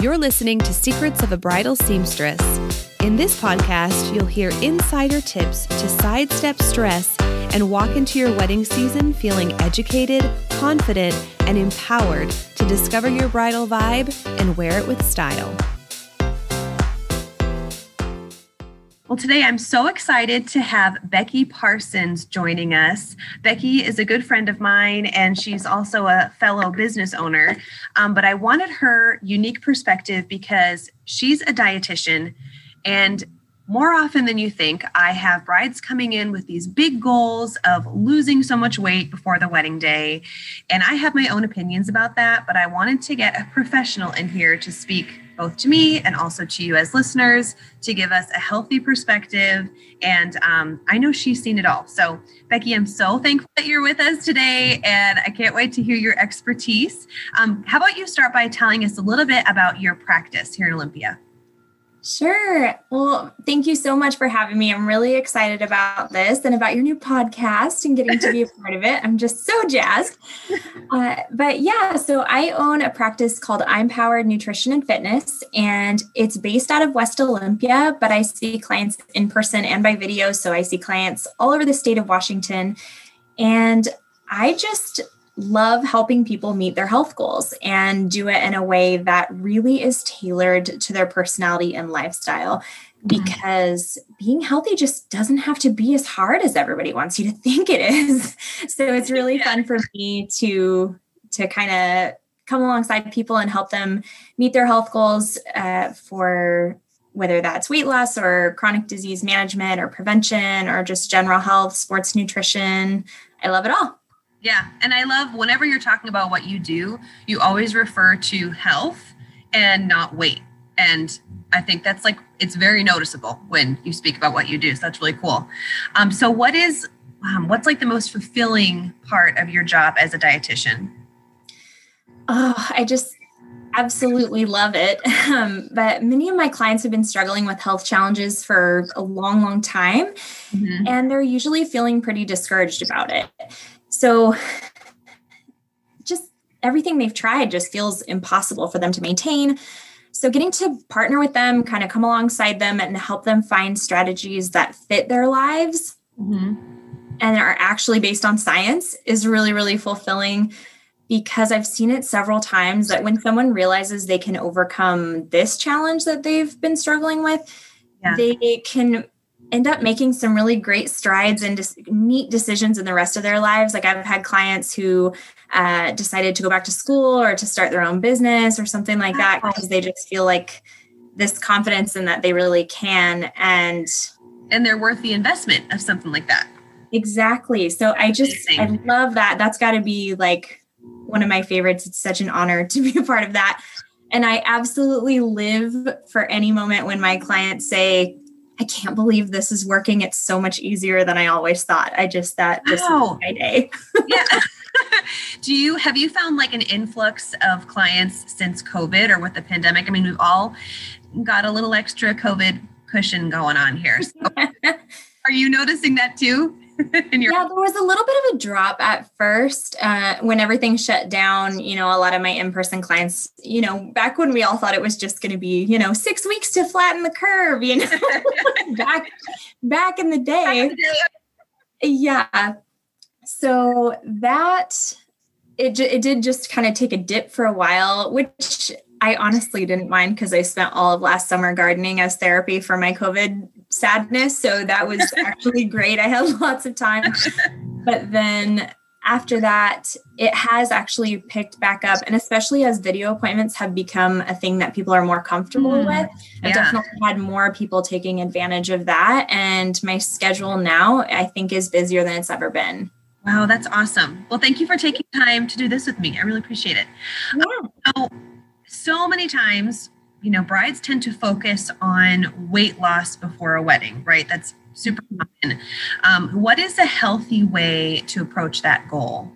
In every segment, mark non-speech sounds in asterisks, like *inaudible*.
You're listening to Secrets of a Bridal Seamstress. In this podcast, you'll hear insider tips to sidestep stress and walk into your wedding season feeling educated, confident, and empowered to discover your bridal vibe and wear it with style. Well, today I'm so excited to have Becki Parsons joining us. Becki is a good friend of mine, and she's also a fellow business owner. Um, but I wanted her unique perspective because she's a dietitian, and more often than you think, I have brides coming in with these big goals of losing so much weight before the wedding day. And I have my own opinions about that, but I wanted to get a professional in here to speak both to me and also to you as listeners to give us a healthy perspective. And um, I know she's seen it all. So, Becki, I'm so thankful that you're with us today, and I can't wait to hear your expertise. Um, how about you start by telling us a little bit about your practice here in Olympia? Sure. Well, thank you so much for having me. I'm really excited about this and about your new podcast and getting to be a *laughs* part of it. I'm just so jazzed. *laughs* Uh, but yeah, so I own a practice called I'm Powered Nutrition and Fitness, and it's based out of West Olympia, but I see clients in person and by video. So I see clients all over the state of Washington. And I just love helping people meet their health goals and do it in a way that really is tailored to their personality and lifestyle mm-hmm. because being healthy just doesn't have to be as hard as everybody wants you to *laughs* think it is so it's really yeah. fun for me to to kind of come alongside people and help them meet their health goals uh, for whether that's weight loss or chronic disease management or prevention or just general health sports nutrition i love it all yeah. And I love whenever you're talking about what you do, you always refer to health and not weight. And I think that's like, it's very noticeable when you speak about what you do. So that's really cool. Um, so, what is, um, what's like the most fulfilling part of your job as a dietitian? Oh, I just absolutely love it. *laughs* Um, but many of my clients have been struggling with health challenges for a long, long time, mm-hmm. and they're usually feeling pretty discouraged about it. So just everything they've tried just feels impossible for them to maintain. So, getting to partner with them, kind of come alongside them and help them find strategies that fit their lives mm-hmm. and are actually based on science is really, really fulfilling because I've seen it several times that when someone realizes they can overcome this challenge that they've been struggling with, yeah. they can end up making some really great strides and just neat decisions in the rest of their lives. Like I've had clients who uh, decided to go back to school or to start their own business or something like that because they just feel like this confidence in that they really can and and they're worth the investment of something like that. Exactly. So I just I love that. That's got to be like one of my favorites. It's such an honor to be a part of that. And I absolutely live for any moment when my clients say, I can't believe this is working. It's so much easier than I always thought. I just that just wow. my day. *laughs* yeah. *laughs* Do you have you found like an influx of clients since COVID or with the pandemic? I mean, we've all got a little extra COVID cushion going on here. So *laughs* are you noticing that too? *laughs* your- yeah, there was a little bit of a drop at first uh, when everything shut down. You know, a lot of my in person clients, you know, back when we all thought it was just going to be, you know, six weeks to flatten the curve, you know, *laughs* *laughs* back back in the day. Yeah. So that it, it did just kind of take a dip for a while, which I honestly didn't mind because I spent all of last summer gardening as therapy for my COVID sadness. So that was *laughs* actually great. I had *laughs* lots of time. But then after that, it has actually picked back up. And especially as video appointments have become a thing that people are more comfortable mm, with, I've definitely had more people taking advantage of that. And my schedule now, I think, is busier than it's ever been. Wow, that's awesome. Well, thank you for taking time to do this with me. I really appreciate it. Yeah. so, so many times, you know, brides tend to focus on weight loss before a wedding, right? That's super common. Um, what is a healthy way to approach that goal?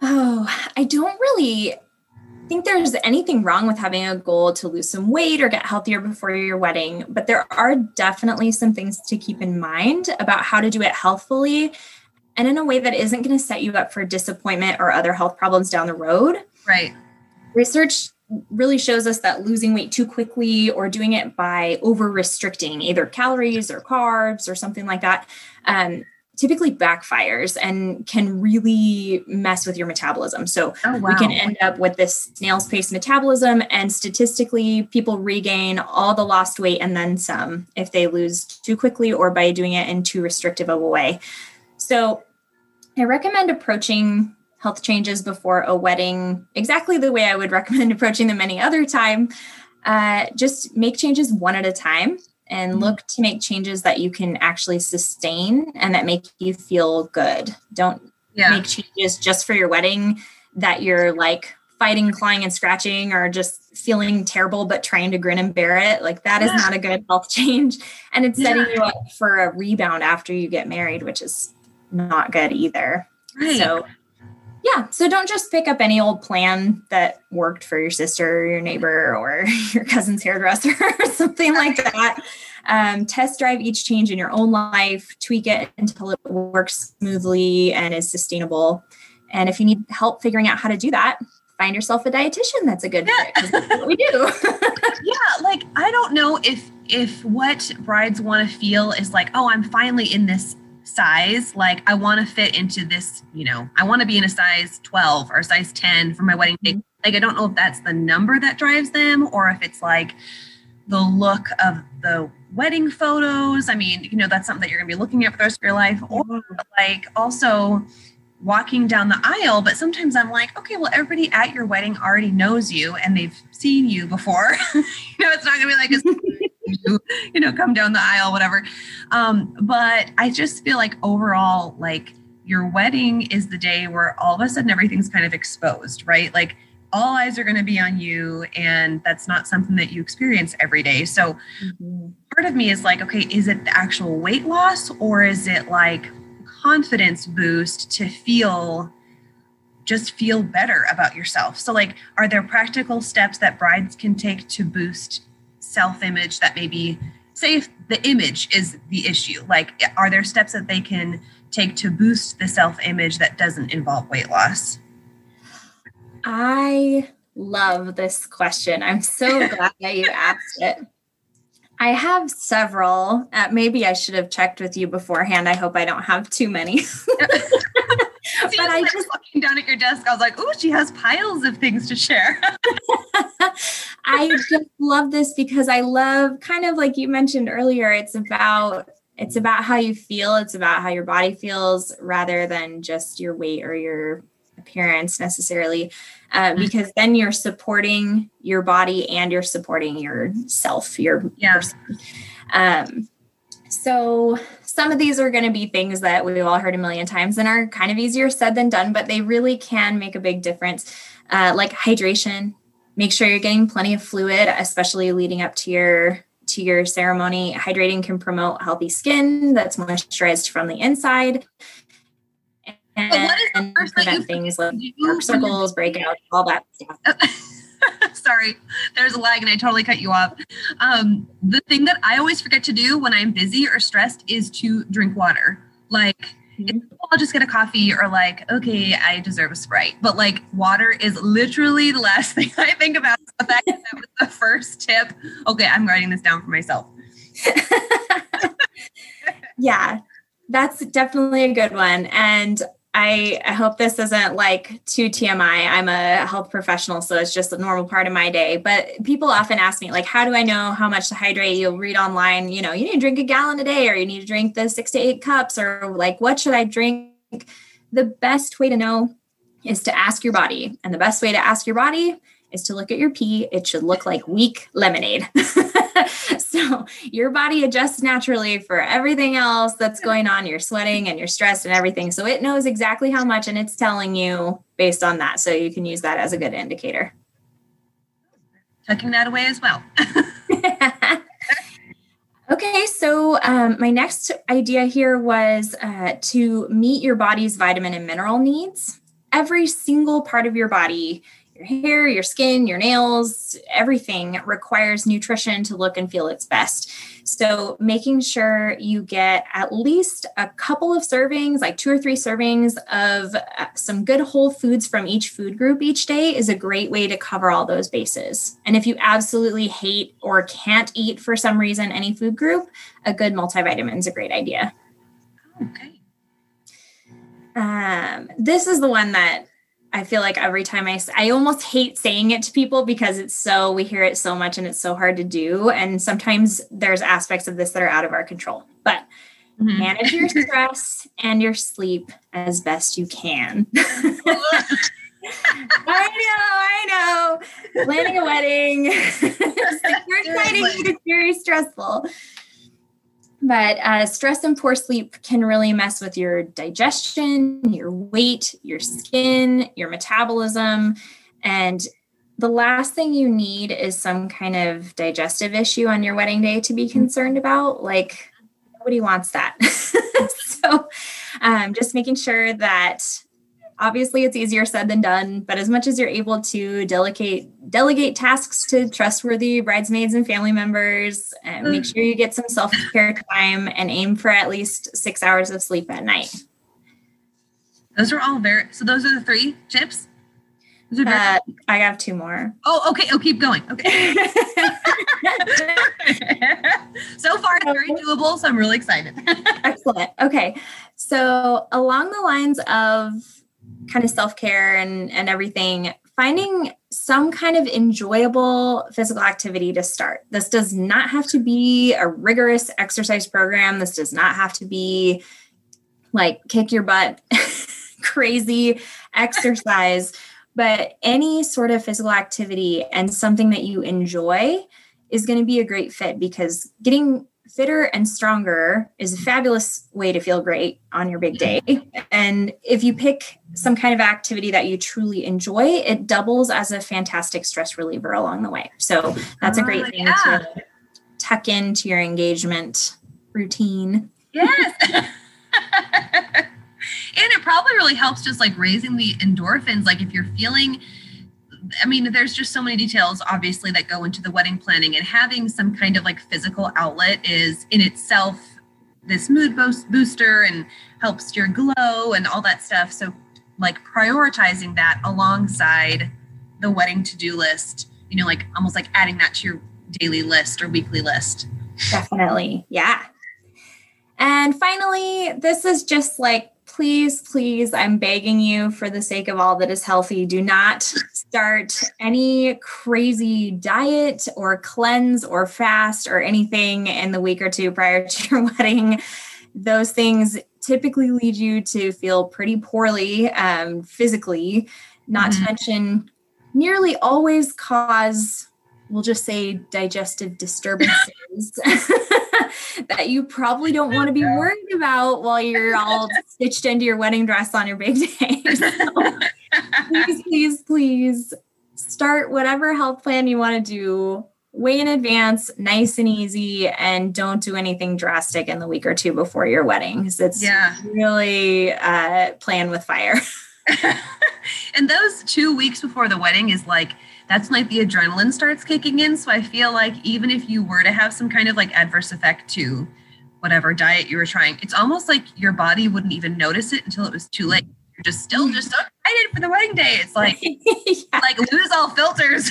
Oh, I don't really think there's anything wrong with having a goal to lose some weight or get healthier before your wedding, but there are definitely some things to keep in mind about how to do it healthfully and in a way that isn't going to set you up for disappointment or other health problems down the road. Right. Research really shows us that losing weight too quickly or doing it by over restricting either calories or carbs or something like that um, typically backfires and can really mess with your metabolism. So oh, wow. we can end up with this snail's pace metabolism, and statistically, people regain all the lost weight and then some if they lose too quickly or by doing it in too restrictive of a way. So I recommend approaching health changes before a wedding exactly the way I would *laughs* recommend approaching them any other time. Uh, just make changes one at a time and mm-hmm. look to make changes that you can actually sustain and that make you feel good. Don't yeah. make changes just for your wedding that you're like fighting, clawing, and scratching, or just feeling terrible but trying to grin and bear it. Like that yeah. is not a good health *laughs* change. And it's setting yeah. you up for a rebound after you get married, which is not good either. Right. So yeah. So don't just pick up any old plan that worked for your sister or your neighbor or *laughs* your cousin's hairdresser *laughs* or something like that. Um, test drive each change in your own life, tweak it until it works smoothly and is sustainable. And if you need help figuring out how to do that, find yourself a dietitian that's a good fit. What we do. *laughs* yeah, like I don't know if if what brides want to feel is like, oh, I'm finally in this size like i want to fit into this you know i want to be in a size 12 or size 10 for my wedding day mm-hmm. like i don't know if that's the number that drives them or if it's like the look of the wedding photos. I mean you know that's something that you're going to be looking at for the rest of your life. Or like also walking down the aisle but sometimes i'm like okay well everybody at your wedding already knows you and they've seen you before. *laughs* You know it's not going to be like a *laughs* you, *laughs* you know, come down the aisle, whatever. Um, but I just feel like overall, like your wedding is the day where all of a sudden everything's kind of exposed, right? Like all eyes are going to be on you, and that's not something that you experience every day. So mm-hmm. part of me is like, okay, is it the actual weight loss or is it like confidence boost to feel just feel better about yourself. So, like, are there practical steps that brides can take to boost self image that maybe say if the image is the issue. Like are there steps that they can take to boost the self image that doesn't involve weight loss? I love this question. I'm so *laughs* glad that you asked it. I have several uh, maybe i should have checked with you beforehand. I hope i don't have too many *laughs* *laughs* but I just looking down at your desk, I was like, "Oh, she has piles of things to share." *laughs* *laughs* I just love this because I love kind of like you mentioned earlier. It's about it's about how you feel. It's about how your body feels, rather than just your weight or your appearance necessarily. Uh, mm-hmm. because then you're supporting your body and you're supporting yourself, your yeah. person. Um, so some of these are going to be things that we've all heard a million times and are kind of easier said than done, but they really can make a big difference. Uh, like hydration, make sure you're getting plenty of fluid, especially leading up to your to your ceremony. Hydrating can promote healthy skin that's moisturized from the inside. And, prevent things like dark circles, breakouts, all that stuff. *laughs* *laughs* Sorry, there's a lag and I totally cut you off. Um, the thing that I always forget to do when I'm busy or stressed is to drink water. Like, mm-hmm. I'll just get a coffee or like, okay, I deserve a Sprite. But like, water is literally the last *laughs* thing I think about. The fact that that was the first tip. Okay, I'm writing this down for myself. *laughs* yeah, that's definitely a good one. And I, I hope this isn't like too TMI. I'm a health professional, so it's just a normal part of my day. But people often ask me, like, how do I know how much to hydrate? You'll read online, you know, you need to drink a gallon a day, or you need to drink the six to eight cups, or like, what should I drink? The best way to know is to ask your body. And the best way to ask your body is to look at your pee. It should look like weak lemonade. *laughs* *laughs* so your body adjusts naturally for everything else that's going on. You're sweating and you're stressed and everything. So it knows exactly how much and it's telling you based on that. So you can use that as a good indicator. Tucking that away as well. *laughs* *laughs* Okay, so um, my next idea here was uh, to meet your body's vitamin and mineral needs. Every single part of your body your hair, your skin, your nails, everything requires nutrition to look and feel its best. So, making sure you get at least a couple of servings, like two or three servings of uh, some good whole foods from each food group each day is a great way to cover all those bases. And if you absolutely hate or can't eat for some reason any food group, a good multivitamin is a great idea. Okay. Um, this is the one that I feel like every time I I almost hate saying it to people because it's so we hear it so much and it's so hard to do and sometimes there's aspects of this that are out of our control. But mm-hmm. manage your *laughs* stress and your sleep as best you can. *laughs* I know, I know. Planning a wedding, *laughs* it's exciting, it's very stressful. But uh, stress and poor sleep can really mess with your digestion, your weight, your skin, your metabolism. And the last thing you need is some kind of digestive issue on your wedding day to be concerned about. Like, nobody wants that. *laughs* so, um, just making sure that obviously it's easier said than done but as much as you're able to delegate delegate tasks to trustworthy bridesmaids and family members and make sure you get some self-care time and aim for at least six hours of sleep at night those are all very so those are the three tips uh, I have two more. Oh, okay. Oh, keep going. Okay. *laughs* so far, it's very doable. So I'm really excited. *laughs* Excellent. Okay. So, along the lines of kind of self-care and and everything finding some kind of enjoyable physical activity to start. This does not have to be a rigorous exercise program. This does not have to be like kick your butt *laughs* crazy exercise but any sort of physical activity and something that you enjoy is going to be a great fit because getting fitter and stronger is a fabulous way to feel great on your big day. And if you pick some kind of activity that you truly enjoy, it doubles as a fantastic stress reliever along the way. So that's a great oh, thing yeah. to tuck into your engagement routine. Yes. *laughs* and it probably really helps just like raising the endorphins. Like if you're feeling I mean, there's just so many details, obviously, that go into the wedding planning, and having some kind of like physical outlet is in itself this mood boost booster and helps your glow and all that stuff. So, like prioritizing that alongside the wedding to do list, you know, like almost like adding that to your daily list or weekly list. Definitely. Yeah. And finally, this is just like please, please, I'm begging you for the sake of all that is healthy, do not start any crazy diet or cleanse or fast or anything in the week or two prior to your *laughs* wedding. Those things typically lead you to feel pretty poorly um, physically, not mm-hmm. to mention nearly always cause, we'll just say, digestive disturbances. *laughs* that you probably don't want to be worried about while you're all stitched into your wedding dress on your big *laughs* day. *laughs* So please, please, please start whatever health plan you want to do way in advance, nice and easy, and don't do anything drastic in the week or two before your wedding because it's yeah. really uh, playing with fire. and those two weeks before the wedding is like that's when like the adrenaline starts kicking in. So I feel like even if you were to have some kind of like adverse effect to whatever diet you were trying, it's almost like your body wouldn't even notice it until it was too late. You're just still just so excited for the wedding day. It's like *laughs* yeah. like lose all filters.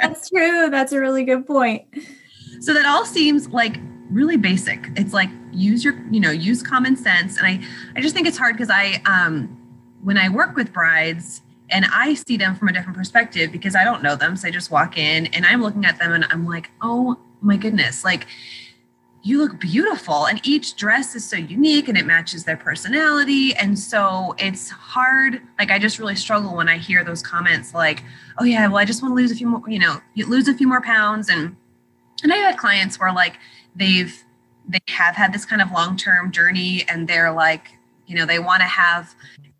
that's true. That's a really good point. So that all seems like really basic. It's like use your, you know, use common sense. And I I just think it's hard because I um when I work with brides, and I see them from a different perspective because I don't know them. So I just walk in and I'm looking at them and I'm like, oh my goodness, like you look beautiful. And each dress is so unique and it matches their personality. And so it's hard. Like I just really struggle when I hear those comments like, oh yeah, well, I just want to lose a few more, you know, lose a few more pounds. And and I've had clients where like they've they have had this kind of long-term journey and they're like, you know, they want to have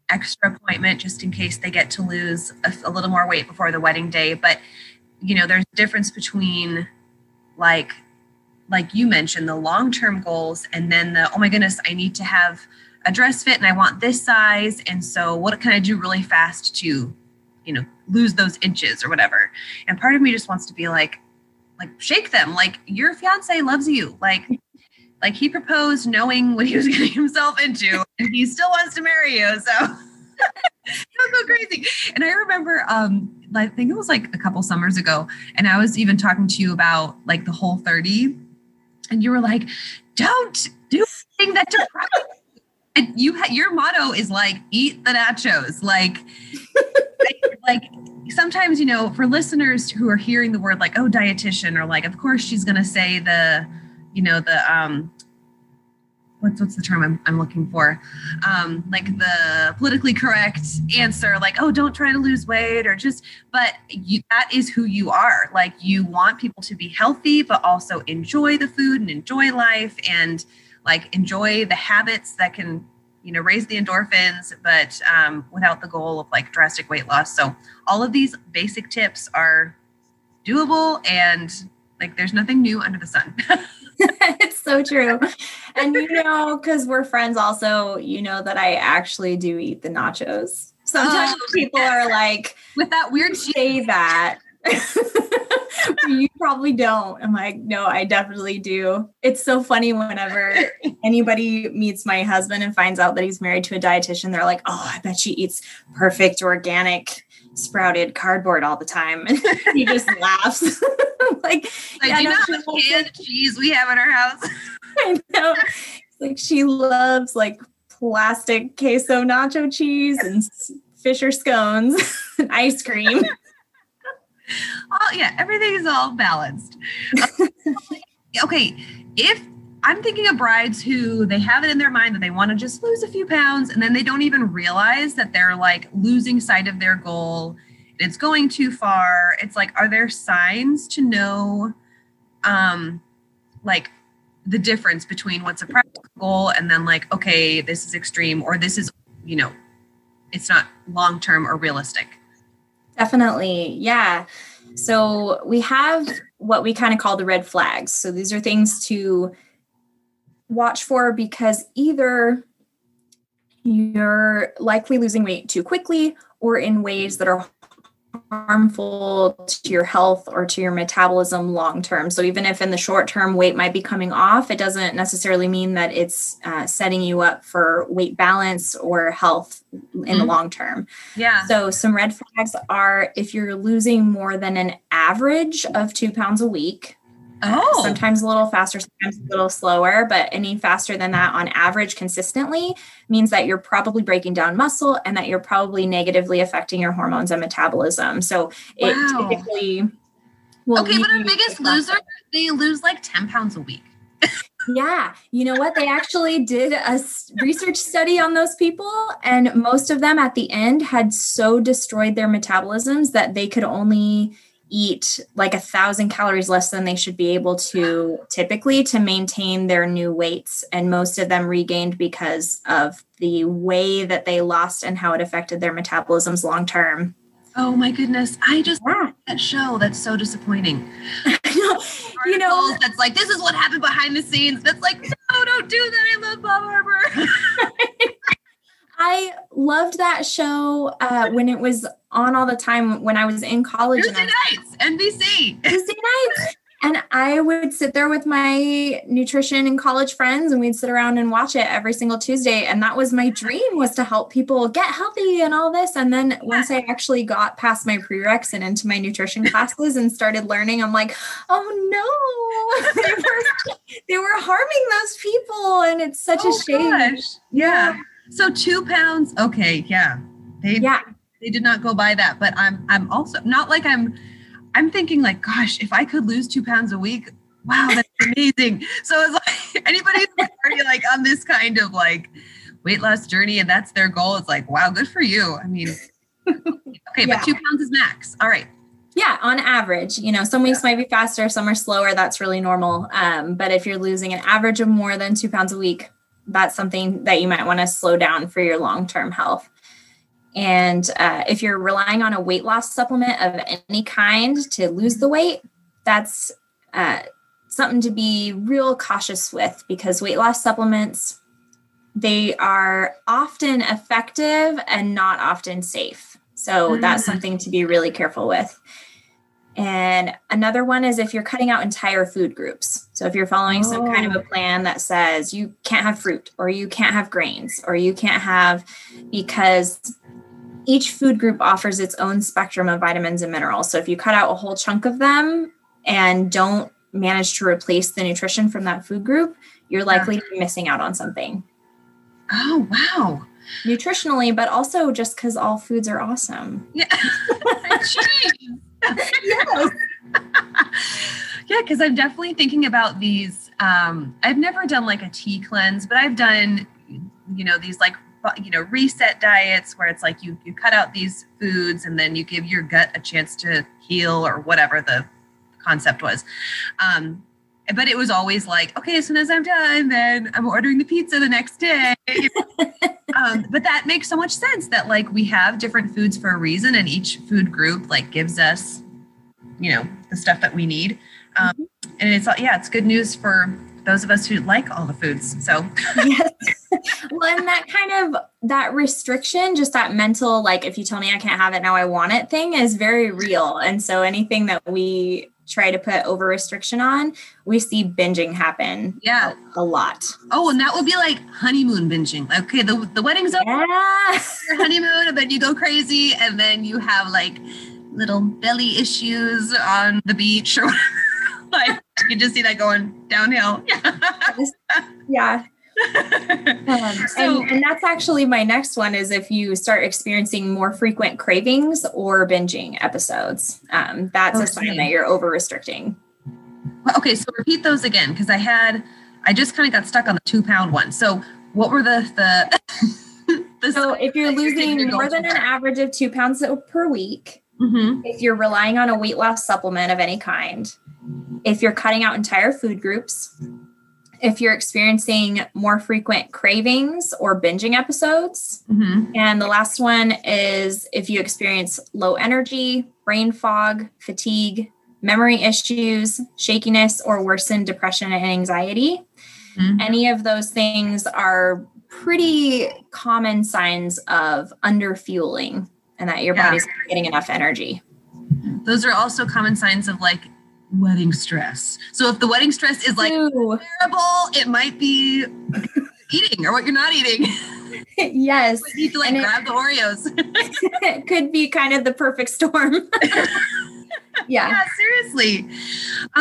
extra appointment just in case they get to lose a, a little more weight before the wedding day. But you know, there's a difference between like like you mentioned the long-term goals and then the oh my goodness i need to have a dress fit and i want this size and so what can i do really fast to you know, lose those inches or whatever. And part of me just wants to be like, like shake them. Like your fiance loves you. Like, like he proposed knowing what he was *laughs* getting himself into, and he still wants to marry you. So *laughs* don't go crazy. And I remember, um, I think it was like a couple summers ago, and I was even talking to you about like the Whole30, and you were like, don't do anything that deprives and you ha- your motto is like eat the nachos like *laughs* like sometimes you know for listeners who are hearing the word like oh dietitian or like of course she's going to say the you know the um what's what's the term I'm, I'm looking for? Um like the politically correct answer like oh don't try to lose weight or just but you, that is who you are. Like you want people to be healthy but also enjoy the food and enjoy life and like enjoy the habits that can you know raise the endorphins but um, without the goal of like drastic weight loss. So all of these basic tips are doable and like there's nothing new under the sun *laughs* *laughs* it's so true and you know because we're friends also you know that i actually do eat the nachos sometimes oh, people yeah. are like with that weird say that *laughs* you probably don't. I'm like, no, I definitely do. It's so funny whenever anybody meets my husband and finds out that he's married to a dietitian, they're like, oh, I bet she eats perfect organic sprouted cardboard all the time. *laughs* And he just *laughs* laughs. like, I yeah, do no, not have canned cheese we have in our house. *laughs* I know. like she loves like plastic queso nacho cheese and Fisher scones and ice cream oh yeah, everything is all balanced. Um, okay, if I'm thinking of brides who they have it in their mind that they want to just lose a few pounds and then they don't even realize that they're like losing sight of their goal. It's going too far. It's like, are there signs to know um like the difference between what's a practical goal and then like, okay, this is extreme or this is, you know, it's not long term or realistic? Definitely. Yeah. So we have what we kind of call the red flags. So these are things to watch for because either you're likely losing weight too quickly or in ways that are harmful to your health or to your metabolism long term. So, even if in the short term weight might be coming off, it doesn't necessarily mean that it's uh, setting you up for weight balance or health in mm-hmm. the long term. Yeah. So, some red flags are if you're losing more than an average of two pounds a week, Oh. Sometimes a little faster, sometimes a little slower, but any faster than that on average consistently means that you're probably breaking down muscle and that you're probably negatively affecting your hormones and metabolism. So it wow. typically Okay, but our biggest loser, they lose like 10 pounds a week. yeah. You know what? They actually did a research study on those people, and most of them at the end had so destroyed their metabolisms that they could only eat like a thousand calories less than they should be able to typically to maintain their new weights. And most of them regained because of the way that they lost and how it affected their metabolisms long term. Oh my goodness. I just yeah. that show. That's so disappointing. *laughs* you know, that's like, this is what happened behind the scenes. That's like, no, don't do that. I love Bob Harper. *laughs* I loved that show uh, when it was on all the time when I was in college. Tuesday nights, NBC. Tuesday nights. And I would sit there with my nutrition and college friends and we'd sit around and watch it every single Tuesday. And that was my dream was to help people get healthy and all this. And then once I actually got past my prereqs and into my nutrition *laughs* classes and started learning, I'm like, oh no, *laughs* they were, they were harming those people. And it's such oh, a shame. Gosh. Yeah. So two pounds. Okay. Yeah. They, yeah. They did not go by that, but I'm, I'm also not like I'm, I'm thinking like, gosh, if I could lose two pounds a week, wow, that's *laughs* amazing. so it's like *laughs* anybody who's *laughs* already like on this kind of like weight loss journey and that's their goal, it's like, wow, good for you. I mean, okay, yeah. but two pounds is max. All right. Yeah, on average, you know, some weeks yeah. might be faster, some are slower. That's really normal. Um, but if you're losing an average of more than two pounds a week, that's something that you might want to slow down for your long term health. And uh, if you're relying on a weight loss supplement of any kind to lose the weight, that's uh, something to be real cautious with because weight loss supplements they are often effective and not often safe. So that's something to be really careful with. And another one is if you're cutting out entire food groups. So if you're following oh. some kind of a oh. plan that says you can't have fruit or you can't have grains or you can't have because each food group offers its own spectrum of vitamins and minerals. So if you cut out a whole chunk of them and don't manage to replace the nutrition from that food group, you're likely yeah. to be missing out on something. Oh, wow. Nutritionally, but also just because all foods are awesome. Yeah. *laughs* yes. *laughs* yeah, because I'm definitely thinking about these. Um, I've never done like a tea cleanse, but I've done, you know, these like you know reset diets where it's like you you cut out these foods and then you give your gut a chance to heal or whatever the concept was um but it was always like okay as soon as i'm done then i'm ordering the pizza the next day. *laughs* Um, but that makes so much sense that like we have different foods for a reason and each food group like gives us you know the stuff that we need. Um, mm-hmm. and it's yeah it's good news for those of us who like all the foods so. Yes. *laughs* Well and that kind of that restriction just that mental like if you tell me i can't have it now i want it thing is very real. And so anything that we try to put over restriction on, we see binging happen. Yeah, a, a lot. Oh, and that would be like honeymoon binging. Okay, the the wedding's over, yeah. *laughs* your honeymoon, and then you go crazy, and then you have like little belly issues on the beach or *laughs* whatever. like you just see that going downhill. yeah. Um, so, and, and, that's actually my next one is if you start experiencing more frequent cravings or binging episodes um, that's okay. a sign that you're over restricting okay so repeat those again because i had i just kind of got stuck on the two pound one so what were the the, *laughs* the so if you're losing more than an average of two pounds per week mm-hmm. if you're relying on a weight loss supplement of any kind if you're cutting out entire food groups if you're experiencing more frequent cravings or binging episodes. Mm-hmm. And the last one is if you experience low energy, brain fog, fatigue, memory issues, shakiness, or worsened depression and anxiety. Mm-hmm. Any of those things are pretty common signs of underfueling and that your yeah. body's not getting enough energy. Those are also common signs of like wedding stress. So if the wedding stress is like Ew. terrible, it might be eating or what you're not eating. *laughs* yes. You need to like and grab it, the Oreos. it *laughs* could be kind of the perfect storm. *laughs* yeah. Yeah, seriously.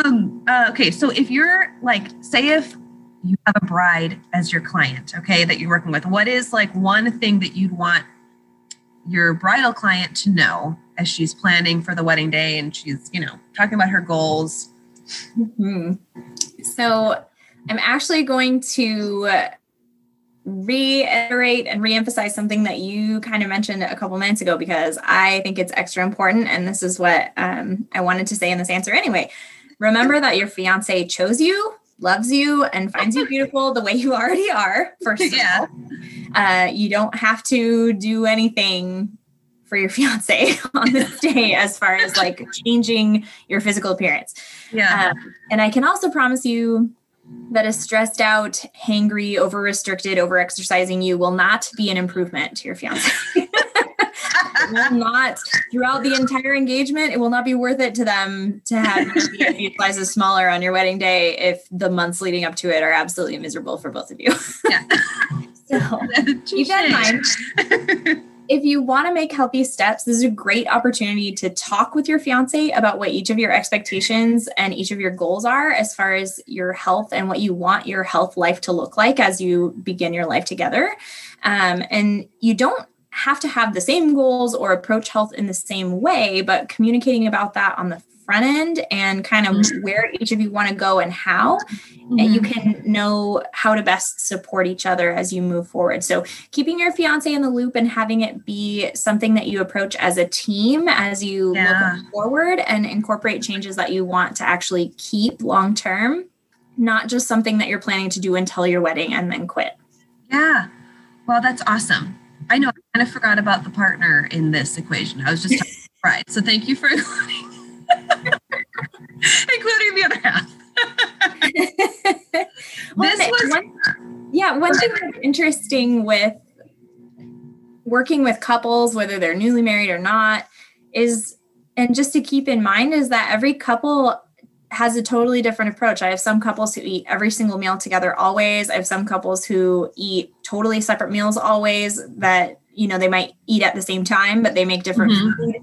Um, uh, okay, so if you're like, say if you have a bride as your client, okay, that you're working with, what is like one thing that you'd want your bridal client to know as she's planning for the wedding day and she's, you know, talking about her goals? Mm-hmm. So I'm actually going to reiterate and reemphasize something that you kind of mentioned a couple minutes ago because I think it's extra important. And this is what um, I wanted to say in this answer anyway. Remember that your fiance chose you, loves you, and finds you *laughs* beautiful the way you already are, first of yeah. all. Uh, you don't have to do anything for your *laughs* fiance on this *laughs* day as far as like changing your physical appearance. Yeah. Um, and I can also promise you that a stressed out, hangry, over restricted, over exercising you will not be an improvement to your fiance. *laughs* will not throughout the entire engagement. It will not be worth it to them to have a few sizes smaller on your wedding day if the months leading up to it are absolutely miserable for both of you. Yeah. so keep that in mind if you want to make healthy steps, this is a great opportunity to talk with your fiance about what each of your expectations and each of your goals are as far as your health and what you want your health life to look like as you begin your life together. Um, and you don't have to have the same goals or approach health in the same way, but communicating about that on the front end and kind of mm-hmm. where each of you want to go and how mm-hmm. and you can know how to best support each other as you move forward so keeping your fiance in the loop and having it be something that you approach as a team as you yeah. look forward and incorporate changes that you want to actually keep long term not just something that you're planning to do until your wedding and then quit yeah well that's awesome i know i kind of forgot about the partner in this equation i was just *laughs* right so thank you for *laughs* *laughs* including the other half. *laughs* this was one, yeah, one thing that's interesting with working with couples, whether they're newly married or not, is, and just to keep in mind, is that every couple has a totally different approach. I have some couples who eat every single meal together always. I have some couples who eat totally separate meals always that, you know, they might eat at the same time, but they make different mm-hmm. food.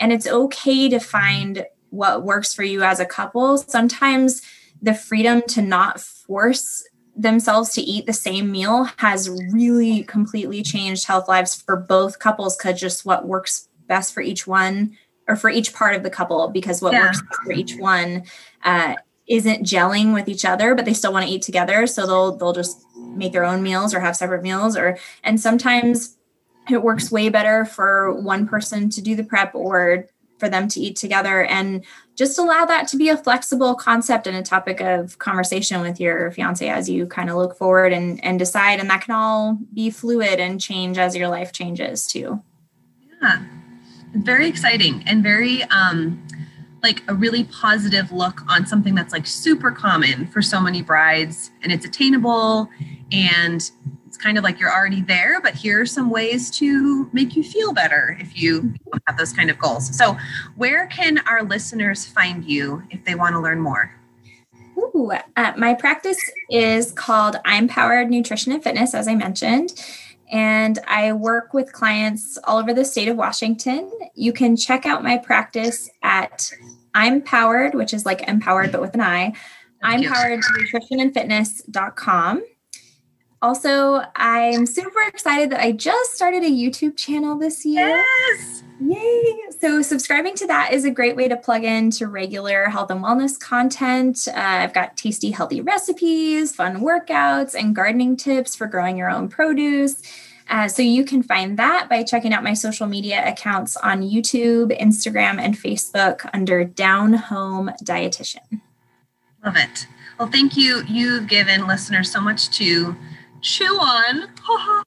And it's okay to find what works for you as a couple. Sometimes the freedom to not force themselves to eat the same meal has really completely changed health lives for both couples because just what works best for each one or for each part of the couple because what yeah. works for each one uh, isn't gelling with each other but they still want to eat together so they'll they'll just make their own meals or have separate meals or and sometimes it works way better for one person to do the prep or for them to eat together and just allow that to be a flexible concept and a topic of conversation with your fiance as you kind of look forward and, and decide and that can all be fluid and change as your life changes too. Yeah. Very exciting and very um like a really positive look on something that's like super common for so many brides and it's attainable and kind of like you're already there but here are some ways to make you feel better if you have those kind of goals so where can our listeners find you if they want to learn more Ooh, uh, my practice is called I'm Powered Nutrition and Fitness, as I mentioned and I work with clients all over the state of Washington. You can check out my practice at I'm Powered, which is like empowered but with an I. I'm powered nutrition and fitness.com. Also, I'm super excited that I just started a YouTube channel this year. Yes. Yay. So, subscribing to that is a great way to plug into regular health and wellness content. Uh, I've got tasty, healthy recipes, fun workouts, and gardening tips for growing your own produce. Uh, so, you can find that by checking out my social media accounts on YouTube, Instagram, and Facebook under Down Home Dietitian. Love it. Well, thank you. You've given listeners so much to chew on. *laughs*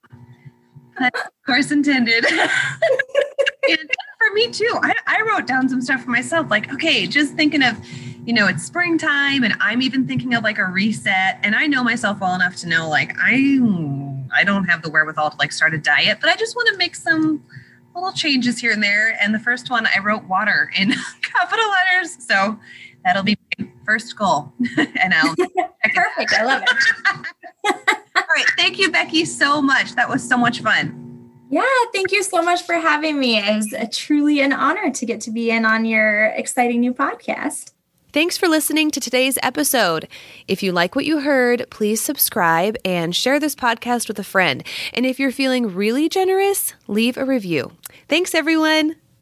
of course intended. *laughs* and for me too. I, I wrote down some stuff for myself, like, okay, just thinking of, you know, it's springtime and I'm even thinking of like a reset. And I know myself well enough to know like I I don't have the wherewithal to like start a diet, but I just want to make some little changes here and there. And the first one I wrote water in *laughs* capital letters. So that'll be my first goal. and I'll perfect. I love it. All right. Thank you, Becki, so much. That was so much fun. Yeah, thank you so much for having me. It was a, truly an honor to get to be in on your exciting new podcast. Thanks for listening to today's episode. If you like what you heard, please subscribe and share this podcast with a friend. And if you're feeling really generous, leave a review. Thanks, everyone.